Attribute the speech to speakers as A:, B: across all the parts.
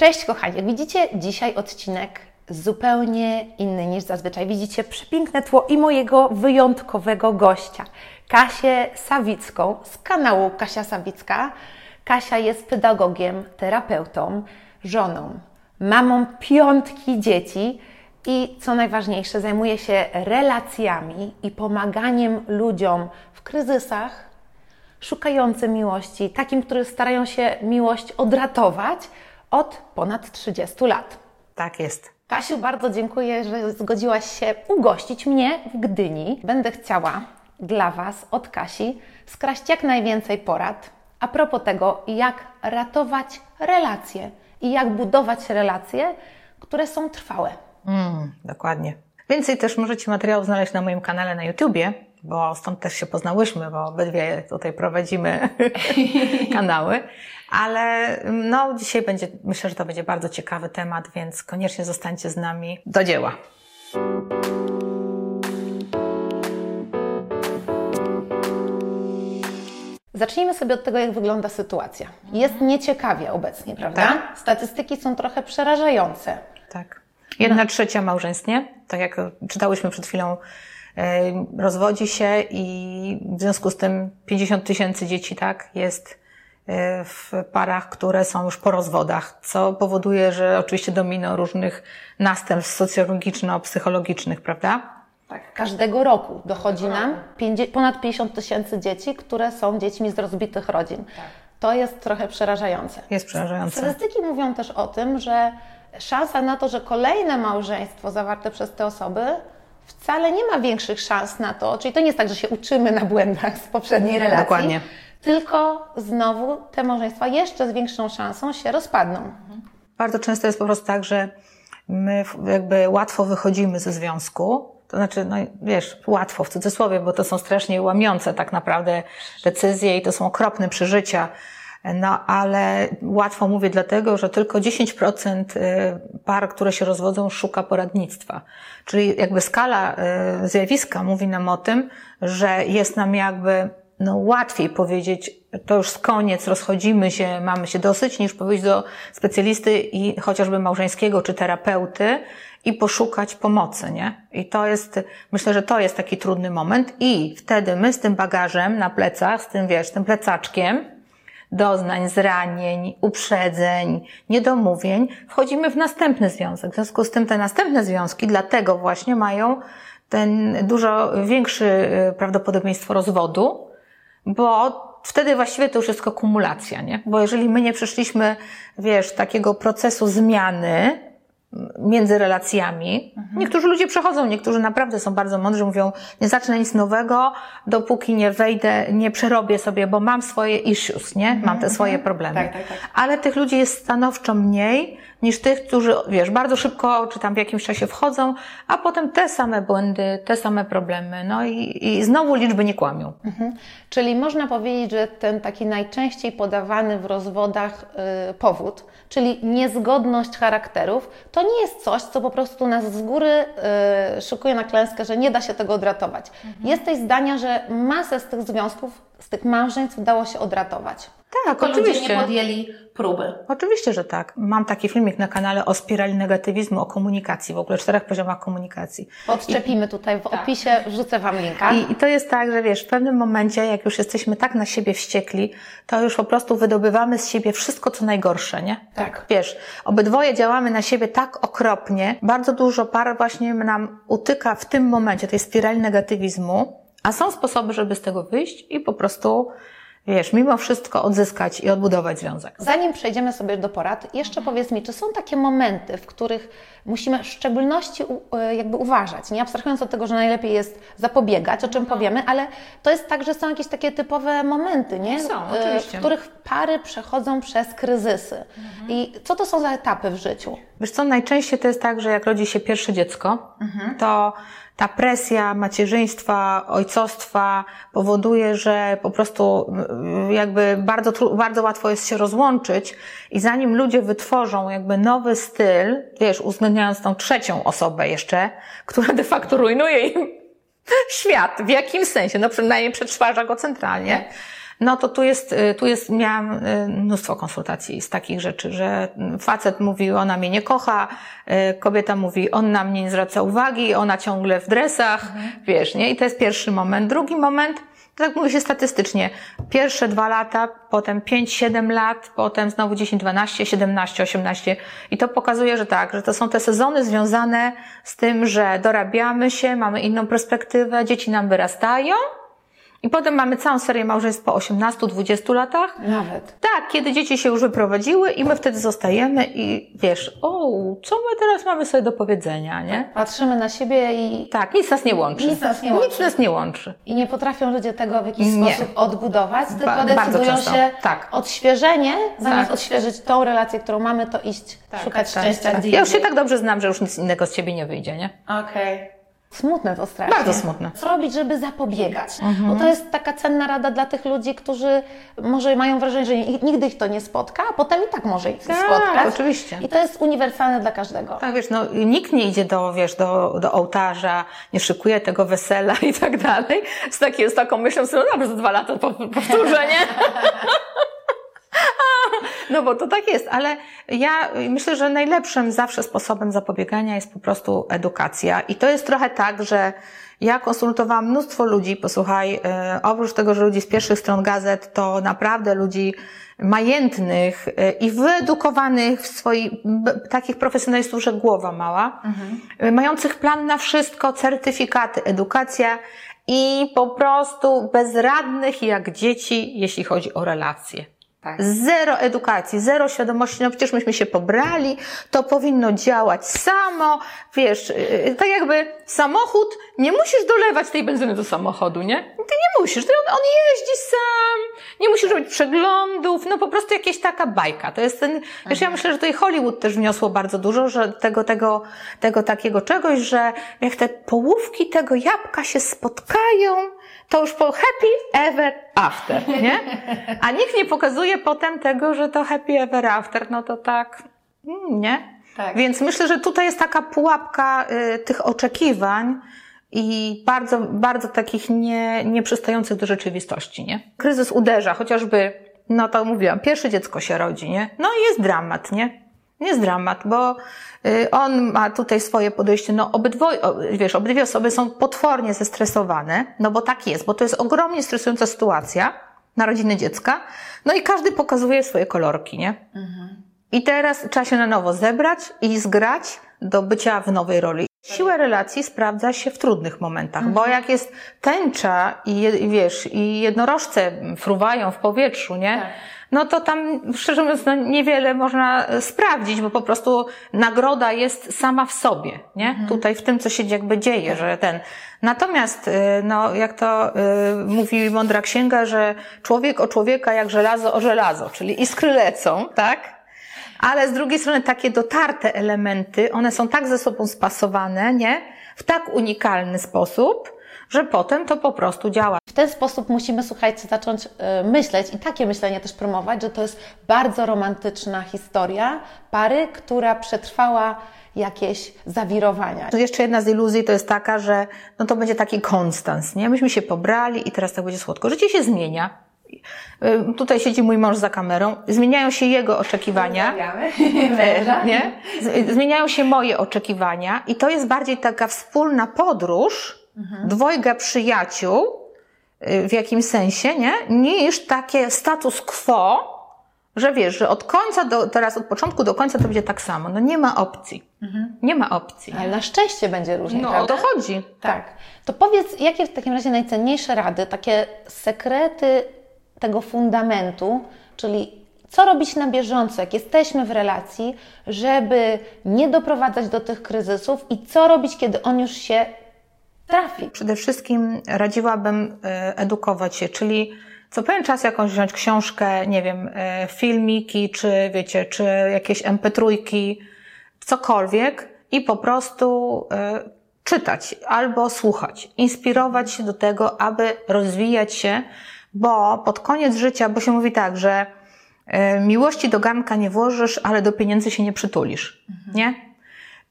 A: Cześć kochani, jak widzicie dzisiaj odcinek zupełnie inny niż zazwyczaj. Widzicie przepiękne tło i mojego wyjątkowego gościa, Kasię Sawicką z kanału Kasia Sawicka. Kasia jest pedagogiem, terapeutą, żoną, mamą piątki dzieci i co najważniejsze, zajmuje się relacjami i pomaganiem ludziom w kryzysach, szukającym miłości, takim, którzy starają się miłość odratować od ponad 30 lat.
B: Tak jest.
A: Kasiu, bardzo dziękuję, że zgodziłaś się ugościć mnie w Gdyni. Będę chciała dla Was od Kasi skraść jak najwięcej porad a propos tego, jak ratować relacje i jak budować relacje, które są trwałe.
B: Mm, dokładnie. Więcej też możecie materiałów znaleźć na moim kanale na YouTubie, bo stąd też się poznałyśmy, bo obydwie tutaj prowadzimy kanały. Ale no, dzisiaj będzie, myślę, że to będzie bardzo ciekawy temat, więc koniecznie zostańcie z nami do dzieła.
A: Zacznijmy sobie od tego, jak wygląda sytuacja. Jest nieciekawie obecnie, prawda?
B: Tak.
A: Statystyki są trochę przerażające.
B: Tak. Jedna trzecia małżeństw, nie? Tak jak czytałyśmy przed chwilą, rozwodzi się i w związku z tym 50 tysięcy dzieci, tak, jest e, w parach, które są już po rozwodach, co powoduje, że oczywiście domino różnych następstw socjologiczno-psychologicznych, prawda?
A: Tak. Każdego roku dochodzi nam ponad 50 tysięcy dzieci, które są dziećmi z rozbitych rodzin. To jest trochę przerażające.
B: Jest przerażające.
A: Statystyki mówią też o tym, że szansa na to, że kolejne małżeństwo zawarte przez te osoby wcale nie ma większych szans na to, czyli to nie jest tak, że się uczymy na błędach z poprzedniej relacji,
B: Dokładnie.
A: tylko znowu te małżeństwa jeszcze z większą szansą się rozpadną.
B: Bardzo często jest po prostu tak, że my jakby łatwo wychodzimy ze związku. To znaczy, no wiesz, łatwo w cudzysłowie, bo to są strasznie łamiące tak naprawdę decyzje i to są okropne przeżycia. No ale łatwo mówię dlatego, że tylko 10% y, par, które się rozwodzą, szuka poradnictwa. Czyli jakby skala y, zjawiska mówi nam o tym, że jest nam jakby no, łatwiej powiedzieć, to już koniec, rozchodzimy się, mamy się dosyć, niż powiedzieć do specjalisty i chociażby małżeńskiego czy terapeuty i poszukać pomocy, nie? I to jest, myślę, że to jest taki trudny moment i wtedy my z tym bagażem na plecach, z tym, wiesz, tym plecaczkiem, doznań, zranień, uprzedzeń, niedomówień, wchodzimy w następny związek. W związku z tym te następne związki dlatego właśnie mają ten dużo większe y, prawdopodobieństwo rozwodu, bo wtedy właściwie to już jest tylko kumulacja, nie? Bo jeżeli my nie przeszliśmy, wiesz, takiego procesu zmiany między relacjami, niektórzy ludzie przechodzą, niektórzy naprawdę są bardzo mądrzy, mówią, nie zacznę nic nowego, dopóki nie wejdę, nie przerobię sobie, bo mam swoje issues, nie? Mam te swoje problemy.
A: Tak, tak, tak.
B: Ale tych ludzi jest stanowczo mniej niż tych, którzy, wiesz, bardzo szybko, czy tam w jakimś czasie wchodzą, a potem te same błędy, te same problemy, no i, i znowu liczby nie kłamią.
A: Mhm. Czyli można powiedzieć, że ten taki najczęściej podawany w rozwodach y, powód, czyli niezgodność charakterów, to nie jest coś, co po prostu nas z góry y, szykuje na klęskę, że nie da się tego odratować. Jesteś zdania, że masę z tych związków, z tych małżeństw udało się odratować.
B: Tak,
A: Tylko ludzie
B: oczywiście.
A: nie podjęli próby.
B: Oczywiście, że tak. Mam taki filmik na kanale o spirali negatywizmu, o komunikacji, w ogóle czterech poziomach komunikacji.
A: Odczepimy tutaj w opisie, wrzucę Wam linka.
B: I, I to jest tak, że wiesz, w pewnym momencie, jak już jesteśmy tak na siebie wściekli, to już po prostu wydobywamy z siebie wszystko, co najgorsze, nie?
A: Tak.
B: Wiesz, obydwoje działamy na siebie tak okropnie, bardzo dużo par właśnie nam utyka w tym momencie tej spirali negatywizmu, a są sposoby, żeby z tego wyjść i po prostu, wiesz, mimo wszystko odzyskać i odbudować związek.
A: Zanim przejdziemy sobie do porad, jeszcze powiedz mi, czy są takie momenty, w których musimy w szczególności e, jakby uważać, nie abstrahując od tego, że najlepiej jest zapobiegać, o czym powiemy, ale to jest tak, że są jakieś takie typowe momenty, nie?
B: Są,
A: E,
B: oczywiście.
A: W których pary przechodzą przez kryzysy. I co to są za etapy w życiu?
B: Wiesz co, najczęściej to jest tak, że jak rodzi się pierwsze dziecko, to ta presja macierzyństwa, ojcostwa powoduje, że po prostu mm, jakby bardzo, bardzo łatwo jest się rozłączyć i zanim ludzie wytworzą jakby nowy styl, wiesz, uwzględniając tą trzecią osobę jeszcze, która de facto rujnuje im świat. W jakim sensie? No przynajmniej przetrważa go centralnie. No to tu jest, y, tu jest, miałam y, mnóstwo konsultacji z takich rzeczy, że facet mówi, ona mnie nie kocha, y, kobieta mówi, on na mnie nie zwraca uwagi, ona ciągle w dresach, mhm. wiesz, nie? I to jest pierwszy moment. Drugi moment, tak mówi się statystycznie, pierwsze dwa lata, potem 5-7 lat, potem znowu 10, 12, 17, 18 i to pokazuje, że tak, że to są te sezony związane z tym, że dorabiamy się, mamy inną perspektywę, dzieci nam wyrastają, i potem mamy całą serię małżeństw po 18-20 latach.
A: Nawet.
B: Tak, kiedy dzieci się już wyprowadziły i my wtedy zostajemy i wiesz, o, co my teraz mamy sobie do powiedzenia, nie?
A: Patrzymy na siebie i...
B: Tak, nic nas nie łączy.
A: Nic nas nie łączy.
B: Nic nas nie łączy.
A: I nie potrafią ludzie tego w jakiś nie. sposób odbudować, tylko ba
B: decydują
A: się
B: tak.
A: odświeżenie, zamiast tak. odświeżyć tą relację, którą mamy, to iść szukać tak, tak szczęścia
B: tak. Ja już się tak dobrze znam, że już nic innego z Ciebie nie wyjdzie, nie?
A: Okej. Okay. Smutne to strasznie.
B: Bardzo smutne.
A: Co robić, żeby zapobiegać? Mhm. Bo to jest taka cenna rada dla tych ludzi, którzy może mają wrażenie, że nigdy ich to nie spotka, a potem i tak może ich
B: tak,
A: spotkać.
B: oczywiście.
A: I to jest uniwersalne dla każdego.
B: Tak, wiesz, no nikt nie idzie do, wiesz, do, do ołtarza, nie szykuje tego wesela i tak dalej. Z, taki, z taką myślą, że no dobrze, za dwa lata powtórzę, nie? No bo to tak jest, ale ja myślę, że najlepszym zawsze sposobem zapobiegania jest po prostu edukacja. I to jest trochę tak, że ja konsultowałam mnóstwo ludzi, posłuchaj, e, oprócz tego, że ludzi z pierwszych stron gazet, to naprawdę ludzi majętnych e, i wyedukowanych w swoich, takich profesjonalistów, że głowa mała, mhm. Mających plan na wszystko, certyfikaty, edukacja i po prostu bezradnych jak dzieci, jeśli chodzi o relacje. Tak. Zero edukacji, zero świadomości, no przecież myśmy się pobrali, to powinno działać samo, wiesz, y, y, tak jakby samochód, nie musisz dolewać tej benzyny do samochodu, nie? Ty nie musisz, on, on jeździ sam, nie musisz robić przeglądów, no po prostu jakieś taka bajka. To jest ten, wiesz, ja mhm. myślę, że tutaj Hollywood też wniosło bardzo dużo, że tego, tego, tego takiego czegoś, że jak te połówki tego jabłka się spotkają, to już po happy ever after, nie? A nikt nie pokazuje potem tego, że to happy ever after, no to tak, mm, nie? Tak. Więc myślę, że tutaj jest taka pułapka y, tych oczekiwań i bardzo, bardzo takich nie, nieprzystających do rzeczywistości, nie? Kryzys uderza, chociażby, no to mówiłam, pierwsze dziecko się rodzi, nie? No i jest dramat, nie? Jest dramat, bo y, on ma tutaj swoje podejście, no obydwoje, wiesz, obydwie osoby są potwornie zestresowane, no bo tak jest, bo to jest ogromnie stresująca sytuacja, narodziny dziecka, no i każdy pokazuje swoje kolorki, nie? Mhm. I teraz trzeba się na nowo zebrać i zgrać do bycia w nowej roli. Siła relacji sprawdza się w trudnych momentach, mhm. bo jak jest tęcza i wiesz, i jednorożce fruwają w powietrzu, nie? Tak no to tam, szczerze mówiąc, no niewiele można sprawdzić, bo po prostu nagroda jest sama w sobie, nie? Mhm. Tutaj w tym, co się jakby dzieje, że ten. Natomiast, y, no, jak to y, mówi mądra księga, że człowiek o człowieka jak żelazo o żelazo, czyli iskry lecą, tak? Ale z drugiej strony takie dotarte elementy, one są tak ze sobą spasowane, nie? W tak unikalny sposób, że potem to po prostu działa.
A: W ten sposób musimy, słuchajcie, zacząć e, myśleć i takie myślenie też promować, że to jest bardzo romantyczna historia pary, która przetrwała jakieś zawirowania.
B: Jeszcze jedna z iluzji to jest taka, że no to będzie taki konstans, nie? Myśmy się pobrali i teraz tak będzie słodko. Życie się zmienia. E, tutaj siedzi mój mąż za kamerą. Zmieniają się jego oczekiwania. Nie? Zmieniają się moje oczekiwania i to jest bardziej taka wspólna podróż, mhm. dwojga przyjaciół y, w jakimś sensie, nie? Niż takie status quo, że wiesz, że od końca do, teraz od początku do końca to będzie tak samo. No nie ma opcji. Mhm. Nie ma opcji.
A: Ale na szczęście będzie różnie.
B: No
A: prawda?
B: o to chodzi.
A: Tak. To powiedz, jakie w takim razie najcenniejsze rady, takie sekrety tego fundamentu, czyli co robić na bieżąco, jak jesteśmy w relacji, żeby nie doprowadzać do tych kryzysów i co robić, kiedy on już się trafi.
B: Przede wszystkim radziłabym e, edukować się, czyli co pewien czas jakąś wziąć książkę, nie wiem, e, filmiki, czy wiecie, czy jakieś mp3, cokolwiek i po prostu e, czytać albo słuchać, inspirować się do tego, aby rozwijać się, bo pod koniec życia, bo się mówi tak, że miłości do garnka nie włożysz, ale do pieniędzy się nie przytulisz, mhm. nie?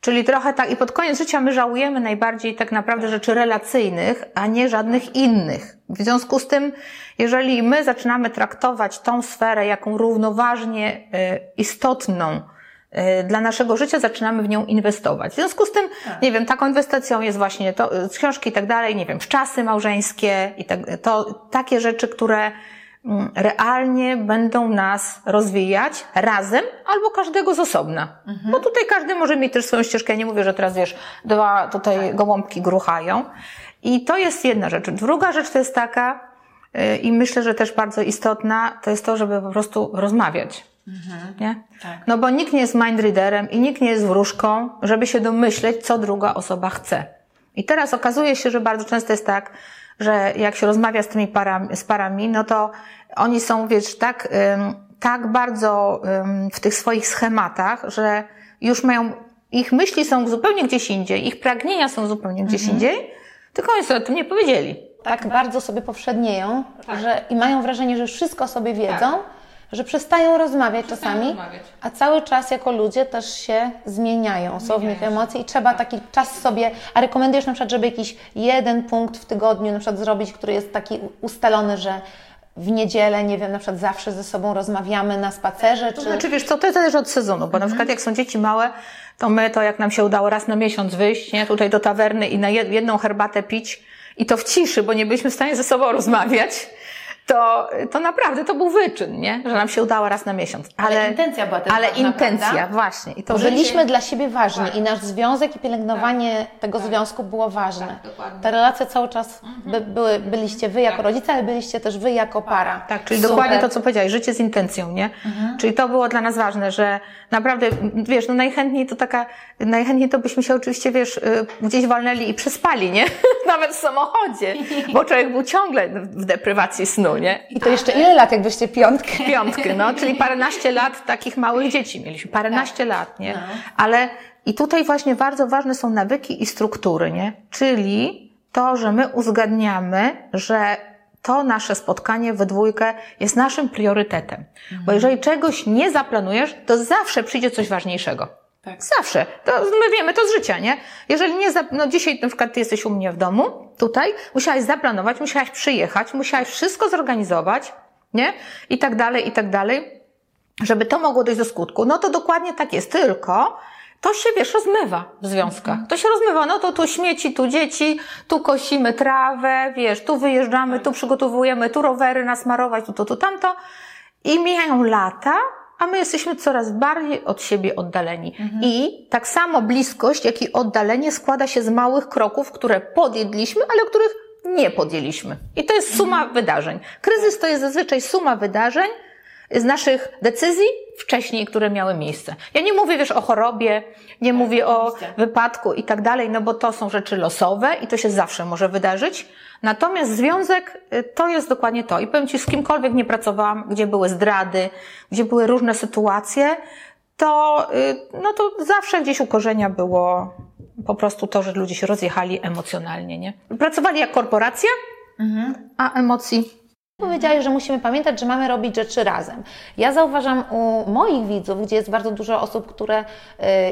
B: Czyli trochę tak, i pod koniec życia my żałujemy najbardziej tak naprawdę rzeczy relacyjnych, a nie żadnych innych. W związku z tym, jeżeli my zaczynamy traktować tą sferę jaką równoważnie y, istotną y, dla naszego życia, zaczynamy w nią inwestować. W związku z tym, tak. nie wiem, taką inwestycją jest właśnie to, y, książki i tak dalej, nie wiem, w czasy małżeńskie i tak, to takie rzeczy, które realnie będą nas rozwijać razem albo każdego z osobna. Mhm. Bo tutaj każdy może mieć też swoją ścieżkę. Ja nie mówię, że teraz wiesz, dwa tutaj tak. gołąbki gruchają. I to jest jedna rzecz. Druga rzecz to jest taka, yy, i myślę, że też bardzo istotna, to jest to, żeby po prostu rozmawiać. Mhm. Nie? Tak. No bo nikt nie jest mindreaderem i nikt nie jest wróżką, żeby się domyśleć, co druga osoba chce. I teraz okazuje się, że bardzo często jest tak, że jak się rozmawia z tymi parami, z parami, no to oni są, wiesz, tak, tak bardzo w tych swoich schematach, że już mają, ich myśli są zupełnie gdzieś indziej, ich pragnienia są zupełnie gdzieś mhm. indziej, tylko oni sobie o tym nie powiedzieli.
A: Tak, tak bardzo sobie powszednieją, tak. że i mają wrażenie, że wszystko sobie wiedzą. Tak że przestają rozmawiać przestają czasami, rozmawiać. a cały czas jako ludzie też się zmieniają, są w nich emocje i trzeba taki czas sobie, a rekomendujesz na przykład, żeby jakiś jeden punkt w tygodniu na przykład zrobić, który jest taki ustalony, że w niedzielę, nie wiem, na przykład zawsze ze sobą rozmawiamy na spacerze,
B: to czy... Znaczy, wiesz co, to zależy od sezonu, bo mhm. na przykład jak są dzieci małe, to my to jak nam się udało raz na miesiąc wyjść, nie, tutaj do tawerny i na jedną herbatę pić i to w ciszy, bo nie byliśmy w stanie ze sobą rozmawiać, to, to naprawdę to był wyczyn, nie? Że nam się udało raz na miesiąc.
A: Ale, ale intencja była też
B: Ale
A: ważna,
B: intencja, prawda? właśnie.
A: I to Byliśmy dla siebie ważni tak. i nasz związek i pielęgnowanie tak. tego tak. związku było ważne. Tak, Te relacje cały czas by, mhm. były, byliście wy jako tak. rodzice, ale byliście też wy jako para.
B: Tak, czyli Super. dokładnie to, co powiedziałeś, życie z intencją, nie? Mhm. Czyli to było dla nas ważne, że naprawdę, wiesz, no najchętniej to taka, najchętniej to byśmy się oczywiście, wiesz, y, gdzieś walnęli i przespali, nie? Nawet w samochodzie, bo człowiek był ciągle w deprywacji snu, nie?
A: I to jeszcze ile lat, jakbyście piątkę?
B: Piątkę, no, czyli paręnaście lat takich małych dzieci mieliśmy, paręnaście tak. lat, nie? No. Ale i tutaj właśnie bardzo ważne są nawyki i struktury, nie? Czyli to, że my uzgadniamy, że to nasze spotkanie we dwójkę jest naszym priorytetem. Mhm. Bo jeżeli czegoś nie zaplanujesz, to zawsze przyjdzie coś ważniejszego. Tak. Zawsze. To my wiemy to z życia, nie? Jeżeli nie, no dzisiaj na przykład ty jesteś u mnie w domu, tutaj, musiałaś zaplanować, musiałaś przyjechać, musiałaś wszystko zorganizować, nie? I tak dalej, i tak dalej, żeby to mogło dojść do skutku. No to dokładnie tak jest, tylko to się, wiesz, rozmywa w związkach. Mhm. To się rozmywa, no to tu śmieci, tu dzieci, tu kosimy trawę, wiesz, tu wyjeżdżamy, tak. tu przygotowujemy, tu rowery nasmarować, tu to, tu tamto. I mijają lata, a my jesteśmy coraz bardziej od siebie oddaleni. Mhm. I tak samo bliskość, jak i oddalenie składa się z małych kroków, które podjęliśmy, ale których nie podjęliśmy. I to jest suma mhm. wydarzeń. Kryzys to jest zazwyczaj suma wydarzeń z naszych decyzji wcześniej, które miały miejsce. Ja nie mówię, wiesz, o chorobie, nie tak, mówię oczywiście. o wypadku i tak dalej, no bo to są rzeczy losowe i to się zawsze może wydarzyć. Natomiast związek y, to jest dokładnie to. I powiem Ci, z kimkolwiek nie pracowałam, gdzie były zdrady, gdzie były różne sytuacje, to, y, no to zawsze gdzieś u korzenia było po prostu to, że ludzie się rozjechali emocjonalnie, nie? Pracowali jak korporacja, mhm. a emocji
A: Powiedziałeś, że musimy pamiętać, że mamy robić rzeczy razem. Ja zauważam u moich widzów, gdzie jest bardzo dużo osób, które y,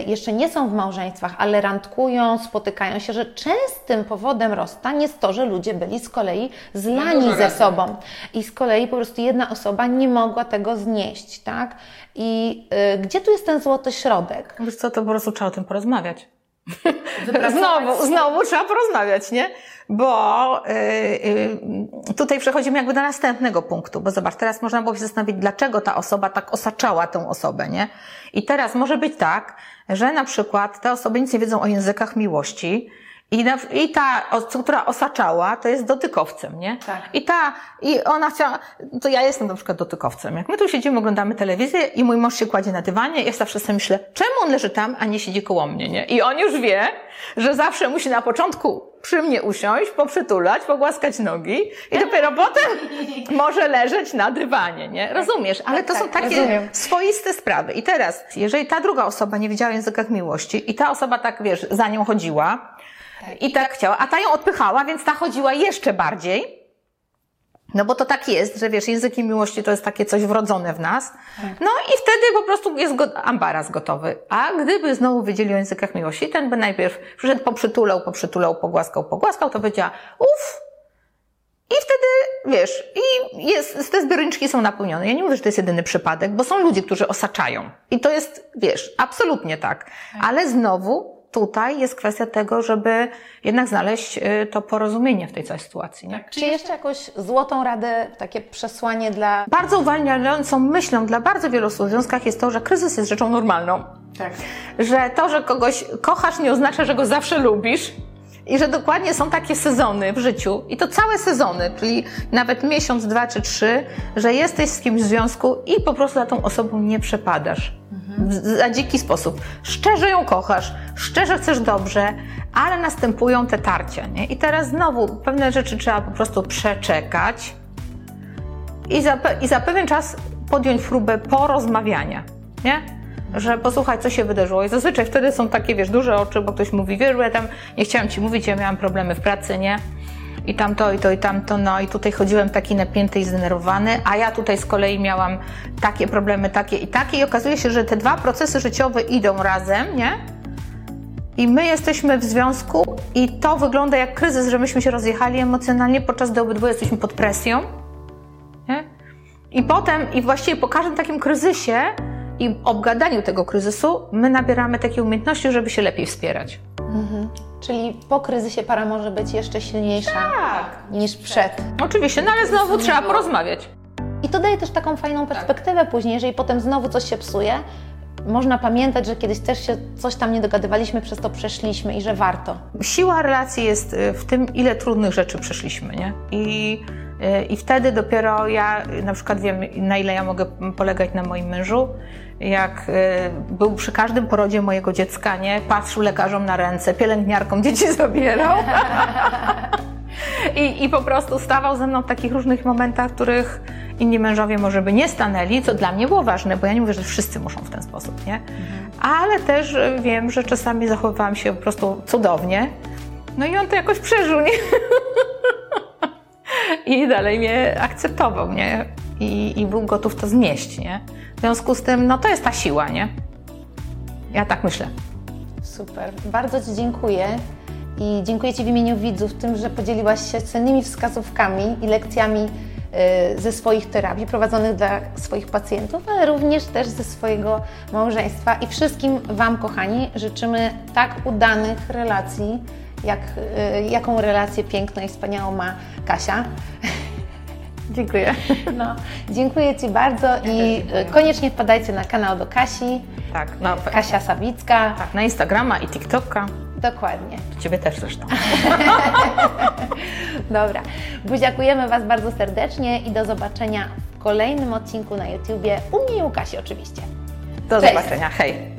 A: jeszcze nie są w małżeństwach, ale randkują, spotykają się, że częstym powodem rozstań jest to, że ludzie byli z kolei zlani ze sobą. I z kolei po prostu jedna osoba nie mogła tego znieść, tak? I y, gdzie tu jest ten złoty środek?
B: Wiesz co, to po prostu trzeba o tym porozmawiać. Znowu, znowu trzeba porozmawiać, nie? Bo yy, tutaj przechodzimy jakby do następnego punktu, bo zobacz, teraz można było się zastanowić, dlaczego ta osoba tak osaczała tę osobę, nie? I teraz może być tak, że na przykład te osoby nic nie wiedzą o językach miłości, i, na, I ta, która osaczała, to jest dotykowcem, nie? Tak. I ta, i ona chciała, to ja jestem na przykład dotykowcem. Jak my tu siedzimy, oglądamy telewizję i mój mąż się kładzie na dywanie, ja zawsze sobie myślę, czemu on leży tam, a nie siedzi koło mnie, nie? I on już wie, że zawsze musi na początku przy mnie usiąść, poprzytulać, pogłaskać nogi i dopiero potem może leżeć na dywanie, nie? Rozumiesz? Ale to tak, są takie rozumiem. swoiste sprawy. I teraz, jeżeli ta druga osoba nie wiedziała językach miłości i ta osoba tak, wiesz, za nią chodziła, tak. I tak chciała, a ta ją odpychała, więc ta chodziła jeszcze bardziej. No bo to tak jest, że wiesz, języki miłości to jest takie coś wrodzone w nas. No i wtedy po prostu jest go, ambaraz gotowy. A gdyby znowu wiedzieli o językach miłości, ten by najpierw przyszedł, poprzytulał, poprzytulał, pogłaskał, pogłaskał, to powiedziała uff. I wtedy, wiesz, i jest, te zbiorniczki są napełnione. Ja nie mówię, że to jest jedyny przypadek, bo są ludzie, którzy osaczają. I to jest, wiesz, absolutnie tak. Ale znowu tutaj jest kwestia tego, żeby jednak znaleźć y, to porozumienie w tej całej sytuacji. Nie?
A: Czy jeszcze jakąś złotą radę, takie przesłanie dla...
B: Bardzo uwalniającą myślą dla bardzo wielu osób w związkach jest to, że kryzys jest rzeczą normalną.
A: Tak.
B: Że to, że kogoś kochasz nie oznacza, że go zawsze lubisz. I że dokładnie są takie sezony w życiu, i to całe sezony, czyli nawet miesiąc, dwa czy trzy, że jesteś z kimś w związku i po prostu za tą osobą nie przepadasz. Za dziki sposób. Szczerze ją kochasz, szczerze chcesz dobrze, ale następują te tarcia. Nie? I teraz znowu pewne rzeczy trzeba po prostu przeczekać i za, i za pewien czas podjąć próbę porozmawiania. Nie? Że posłuchaj, co się wydarzyło. I zazwyczaj wtedy są takie, wiesz, duże oczy, bo ktoś mówi, wiesz, ja tam nie chciałam ci mówić, ja miałam problemy w pracy, nie? I tamto, i to, i tamto, no i tutaj chodziłem taki napięty i zdenerwowany, a ja tutaj z kolei miałam takie problemy, takie i takie i okazuje się, że te dwa procesy życiowe idą razem, nie? I my jesteśmy w związku i to wygląda jak kryzys, że myśmy się rozjechali emocjonalnie, podczas gdy obydwoje jesteśmy pod presją, nie? I potem, i właściwie po każdym takim kryzysie i obgadaniu tego kryzysu, my nabieramy takiej umiejętności, żeby się lepiej wspierać.
A: Czyli po kryzysie para może być jeszcze silniejsza
B: Tak.
A: niż przed.
B: Oczywiście, no ale znowu trzeba porozmawiać.
A: I to daje też taką fajną perspektywę później, jeżeli potem znowu coś się psuje, można pamiętać, że kiedyś też się coś tam nie dogadywaliśmy, przez to przeszliśmy i że warto.
B: Siła relacji jest y, w tym, ile trudnych rzeczy przeszliśmy, nie? I, I wtedy dopiero ja na przykład wiem, na ile ja mogę polegać na moim mężu. Jak y, był przy każdym porodzie mojego dziecka, nie? Patrzył lekarzom na ręce, pielęgniarkom dzieci zabierał. I, I po prostu stawał ze mną w takich różnych momentach, których inni mężowie może by nie stanęli, co dla mnie było ważne, bo ja nie mówię, że wszyscy muszą w ten sposób, nie? Ale też y, wiem, że czasami zachowywałam się po prostu cudownie. No i on to jakoś przeżył, nie? I dalej mnie akceptował, nie? I, I był gotów to znieść, nie? W związku z tym, no to jest ta siła, nie? Ja tak myślę.
A: Super. Bardzo Ci dziękuję. I dziękuję Ci w imieniu widzów tym, że podzieliłaś się cennymi wskazówkami i lekcjami y, ze swoich terapii prowadzonych dla swoich pacjentów, ale również też ze swojego małżeństwa. I wszystkim Wam, kochani, życzymy tak udanych relacji, jak, y, jaką relację piękną i wspaniałą ma Kasia.
B: Dziękuję.
A: No, dziękuję Ci bardzo i y, koniecznie wpadajcie na kanał do Kasi,
B: Tak, no,
A: Kasia Sawicka.
B: tak, na Instagrama i TikToka.
A: Dokładnie.
B: Ciebie też zresztą.
A: Dobra. Buziakujemy Was bardzo serdecznie i do zobaczenia w kolejnym odcinku na YouTubie. U mnie i u Kasi oczywiście.
B: Do
A: Cześć.
B: zobaczenia. Hej.